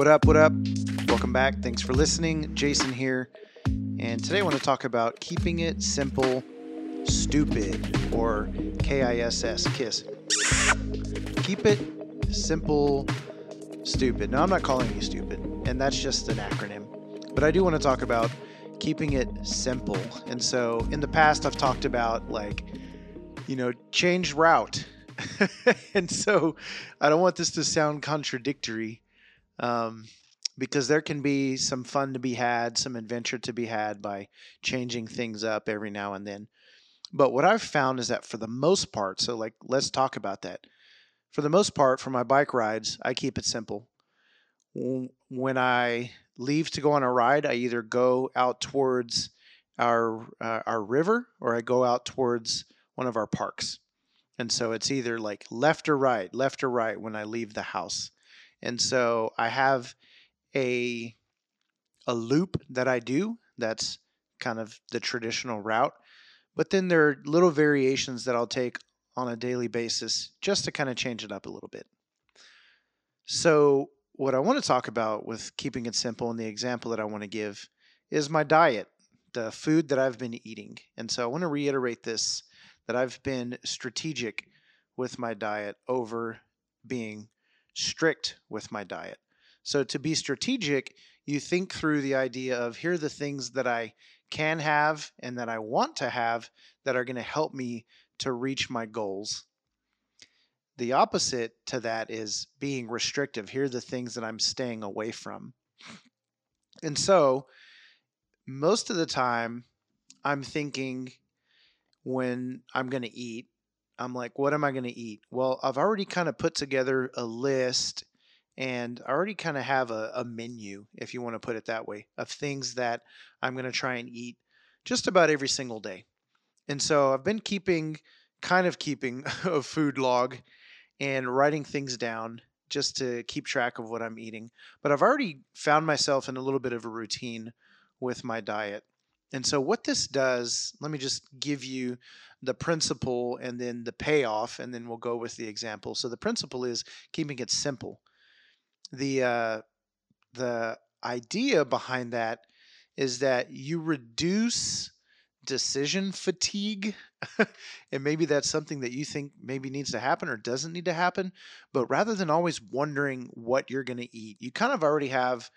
What up? What up? Welcome back. Thanks for listening. Jason here. And today I want to talk about keeping it simple, stupid, or KISS, KISS. Keep it simple, stupid. Now, I'm not calling you stupid, and that's just an acronym. But I do want to talk about keeping it simple. And so in the past, I've talked about like, you know, change route. and so I don't want this to sound contradictory um, because there can be some fun to be had, some adventure to be had by changing things up every now and then. But what I've found is that for the most part, so like let's talk about that. For the most part, for my bike rides, I keep it simple. When I leave to go on a ride, I either go out towards our uh, our river or I go out towards one of our parks. And so it's either like left or right, left or right when I leave the house. And so I have a a loop that I do that's kind of the traditional route. But then there are little variations that I'll take on a daily basis just to kind of change it up a little bit. So, what I want to talk about with keeping it simple and the example that I want to give is my diet, the food that I've been eating. And so I want to reiterate this that I've been strategic with my diet over being strict with my diet. So to be strategic, you think through the idea of here are the things that I can have and that I want to have that are going to help me to reach my goals. The opposite to that is being restrictive. Here are the things that I'm staying away from. And so, most of the time, I'm thinking when I'm going to eat, I'm like, what am I going to eat? Well, I've already kind of put together a list and I already kind of have a, a, menu, if you want to put it that way, of things that I'm going to try and eat just about every single day. And so I've been keeping, kind of keeping a food log and writing things down just to keep track of what I'm eating. But I've already found myself in a little bit of a routine with my diet. And so, what this does, let me just give you the principle and then the payoff, and then we'll go with the example. So, the principle is keeping it simple. The uh, the idea behind that is that you reduce decision fatigue and maybe that's something that you think maybe needs to happen or doesn't need to happen but rather than always wondering what you're going to eat you kind of already have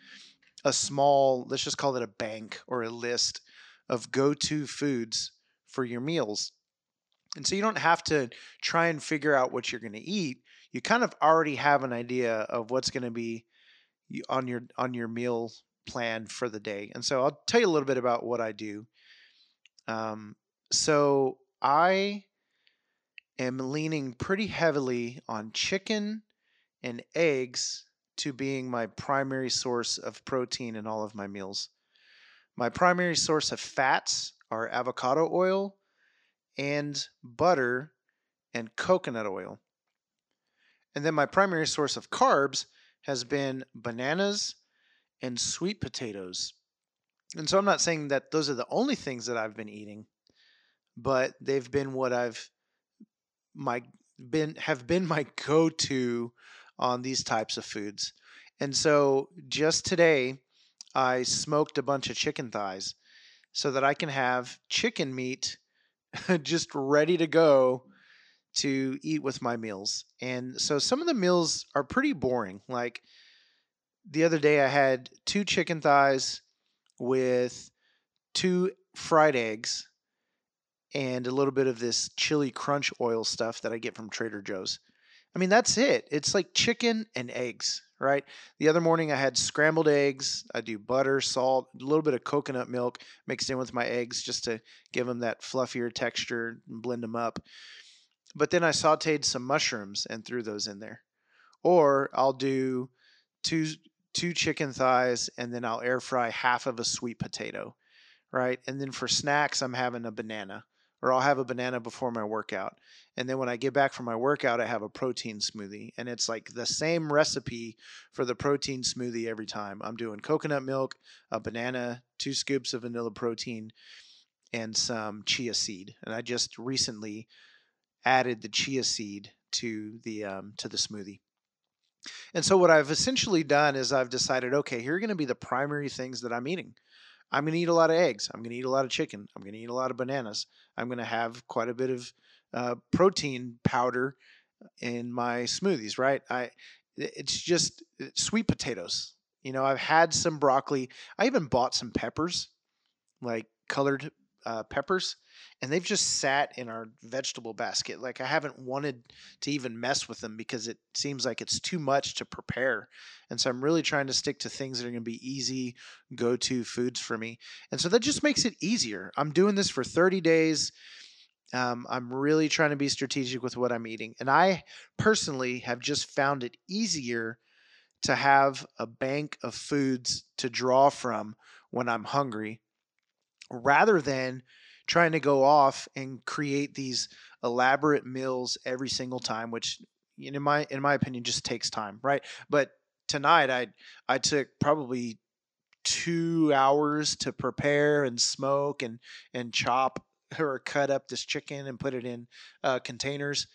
a small let's just call it a bank or a list of go to foods for your meals. And so you don't have to try and figure out what you're going to eat. You kind of already have an idea of what's going to be on your on your meal plan for the day. And so I'll tell you a little bit about what I do. Um, so I am leaning pretty heavily on chicken and eggs to being my primary source of protein in all of my meals. My primary source of fats are avocado oil and butter and coconut oil. And then my primary source of carbs has been bananas and sweet potatoes. And so I'm not saying that those are the only things that I've been eating, but they've been what I've my been have been my go-to on these types of foods. And so just today I smoked a bunch of chicken thighs so that I can have chicken meat just ready to go to eat with my meals. And so some of the meals are pretty boring. Like the other day, I had two chicken thighs with two fried eggs and a little bit of this chili crunch oil stuff that I get from Trader Joe's. I mean, that's it. It's like chicken and eggs, right? The other morning I had scrambled eggs. I do butter, salt, a little bit of coconut milk mixed in with my eggs just to give them that fluffier texture and blend them up. But then I sauteed some mushrooms and threw those in there. Or I'll do two two chicken thighs and then I'll air fry half of a sweet potato, right? And then for snacks I'm having a banana or I'll have a banana before my workout. And then when I get back from my workout, I have a protein smoothie. And it's like the same recipe for the protein smoothie every time. I'm doing coconut milk, a banana, two scoops of vanilla protein, and some chia seed. And I just recently added the chia seed to the um, to the smoothie. And so what I've essentially done is I've decided, okay, here are going to be the primary things that I'm eating. I'm going to eat a lot of eggs. I'm going to eat a lot of chicken. I'm going to eat a lot of bananas. I'm going to have quite a bit of uh, protein powder in my smoothies. Right? I it's just sweet potatoes. You know, I've had some broccoli. I even bought some peppers, like colored uh, peppers, and they've just sat in our vegetable basket. Like I haven't wanted to even mess with them because it seems like it's too much to prepare. And so I'm really trying to stick to things that are going to be easy go to foods for me. And so that just makes it easier. I'm doing this for 30 days. Um, I'm really trying to be strategic with what I'm eating. And I personally have just found it easier to have a bank of foods to draw from when I'm hungry rather than trying to go off and create these elaborate meals every single time which in my in my opinion just takes time right? But tonight i i took probably two hours to prepare and smoke and and chop or cut up this chicken and put it in uh, containers.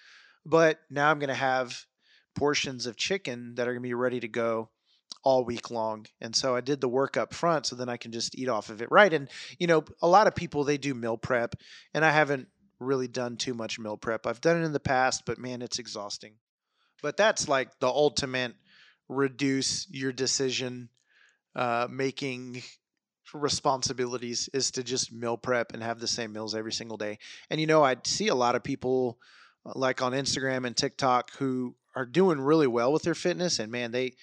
But now i'm going to have portions of chicken that are going to be ready to go all week long. And so I did the work up front so then I can just eat off of it. Right. And, you know, a lot of people, they do meal prep, and I haven't really done too much meal prep. I've done it in the past, but man, it's exhausting. But that's like the ultimate reduce your decision uh, making responsibilities is to just meal prep and have the same meals every single day. And, you know, I see a lot of people uh, like on Instagram and TikTok who are doing really well with their fitness and man, they,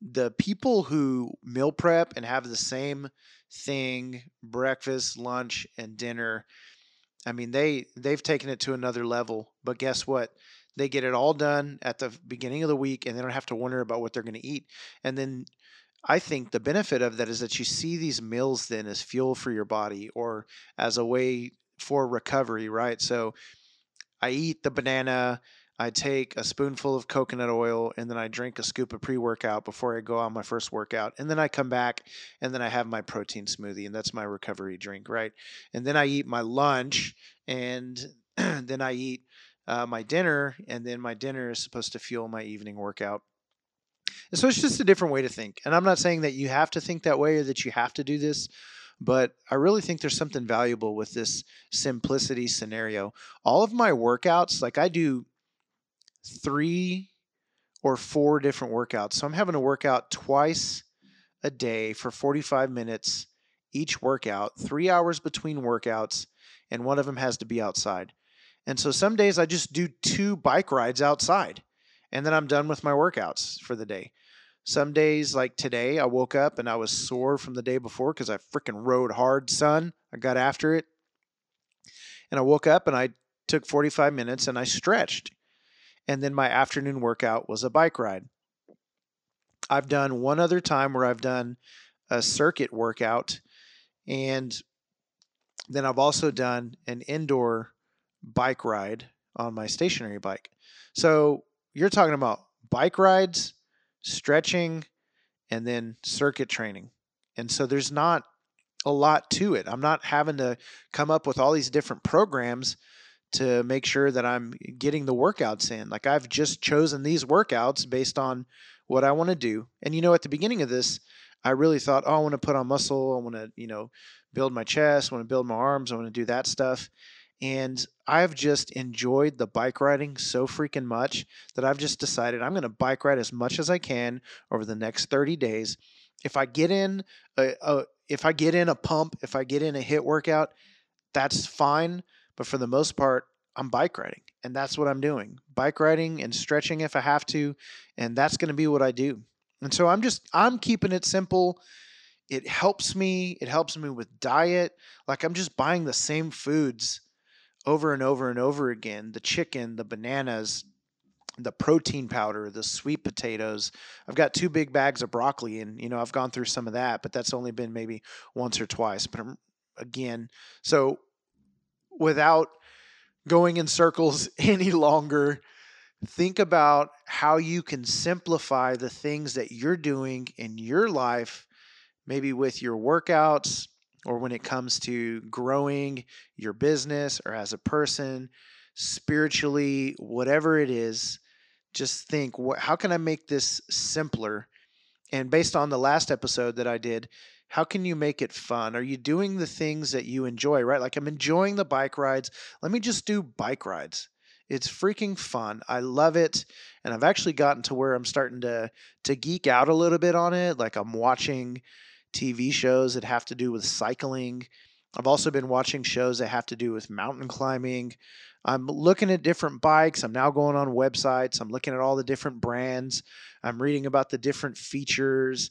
the people who meal prep and have the same thing breakfast, lunch, and dinner. I mean, they they've taken it to another level. But guess what? They get it all done at the beginning of the week, and they don't have to wonder about what they're going to eat. And then I think the benefit of that is that you see these meals then as fuel for your body or as a way for recovery, right? So I eat the banana I take a spoonful of coconut oil and then I drink a scoop of pre workout before I go on my first workout. And then I come back and then I have my protein smoothie, and that's my recovery drink, right? And then I eat my lunch and then I eat uh, my dinner, and then my dinner is supposed to fuel my evening workout. So it's just a different way to think. And I'm not saying that you have to think that way or that you have to do this, but I really think there's something valuable with this simplicity scenario. All of my workouts, like I do three or four different workouts. So I'm having to workout twice a day for 45 minutes each workout, three hours between workouts, and one of them has to be outside. And so some days I just do two bike rides outside, and then I'm done with my workouts for the day. Some days, like today, I woke up and I was sore from the day before because I freaking rode hard, son. I got after it. And I woke up and I took 45 minutes and I stretched and then my afternoon workout was a bike ride. I've done one other time where I've done a circuit workout, and then I've also done an indoor bike ride on my stationary bike. So you're talking about bike rides, stretching, and then circuit training. And so there's not a lot to it. I'm not having to come up with all these different programs to make sure that I'm getting the workouts in. Like I've just chosen these workouts based on what I want to do. And you know, at the beginning of this, I really thought, oh, I want to put on muscle. I want to, you know, build my chest. I want to build my arms. I want to do that stuff. And I've just enjoyed the bike riding so freaking much that I've just decided I'm going to bike ride as much as I can over the next 30 days. If I get in a, a if I get in a pump, if I get in a HIIT workout, that's fine but for the most part, I'm bike riding and that's what I'm doing. Bike riding and stretching if I have to, and that's going to be what I do. And so I'm just I'm keeping it simple. It helps me. It helps me with diet. Like I'm just buying the same foods over and over and over again. The chicken, the bananas, the protein powder, the sweet potatoes. I've got two big bags of broccoli and you know, I've gone through some of that, but that's only been maybe once or twice. But I'm, again, so without going in circles any longer, think about how you can simplify the things that you're doing in your life, maybe with your workouts or when it comes to growing your business or as a person, spiritually, whatever it is. just think, how can I make this simpler? And based on the last episode that I did, how can you make it fun? Are you doing the things that you enjoy, right? Like I'm enjoying the bike rides. Let me just do bike rides. It's freaking fun. I love it. And I've actually gotten to where I'm starting to to geek out a little bit on it. Like I'm watching TV shows that have to do with cycling. I've also been watching shows that have to do with mountain climbing. I'm looking at different bikes. I'm now going on websites. I'm looking at all the different brands. I'm reading about the different features.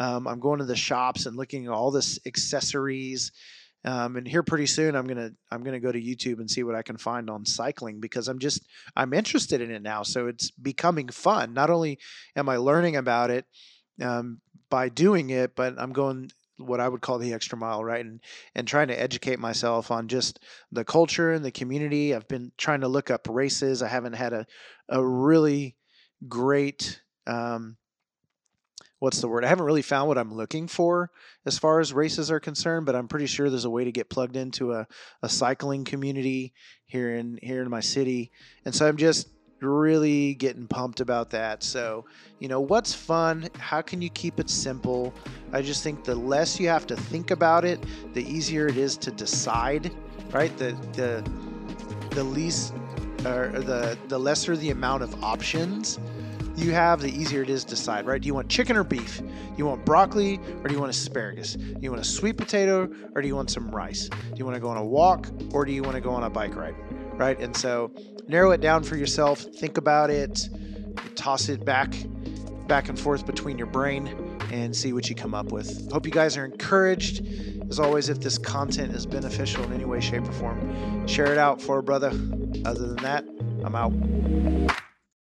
Um, I'm going to the shops and looking at all this accessories. Um, and here pretty soon, I'm gonna I'm gonna go to YouTube and see what I can find on cycling because I'm just I'm interested in it now. So it's becoming fun. Not only am I learning about it um, by doing it, but I'm going what I would call the extra mile, right? And and trying to educate myself on just the culture and the community. I've been trying to look up races. I haven't had a a really great um, what's the word? I haven't really found what I'm looking for as far as races are concerned, but I'm pretty sure there's a way to get plugged into a, a cycling community here in here in my city. And so I'm just really getting pumped about that. So, you know, what's fun? How can you keep it simple? I just think the less you have to think about it, the easier it is to decide, right? The the the least or the the lesser the amount of options you have, the easier it is to decide, right? Do you want chicken or beef? Do you want broccoli or do you want asparagus? Do you want a sweet potato or do you want some rice? Do you want to go on a walk or do you want to go on a bike ride? Right? And so narrow it down for yourself, think about it, toss it back back and forth between your brain and see what you come up with. Hope you guys are encouraged. As always, if this content is beneficial in any way, shape, or form, share it out for a brother. Other than that, I'm out.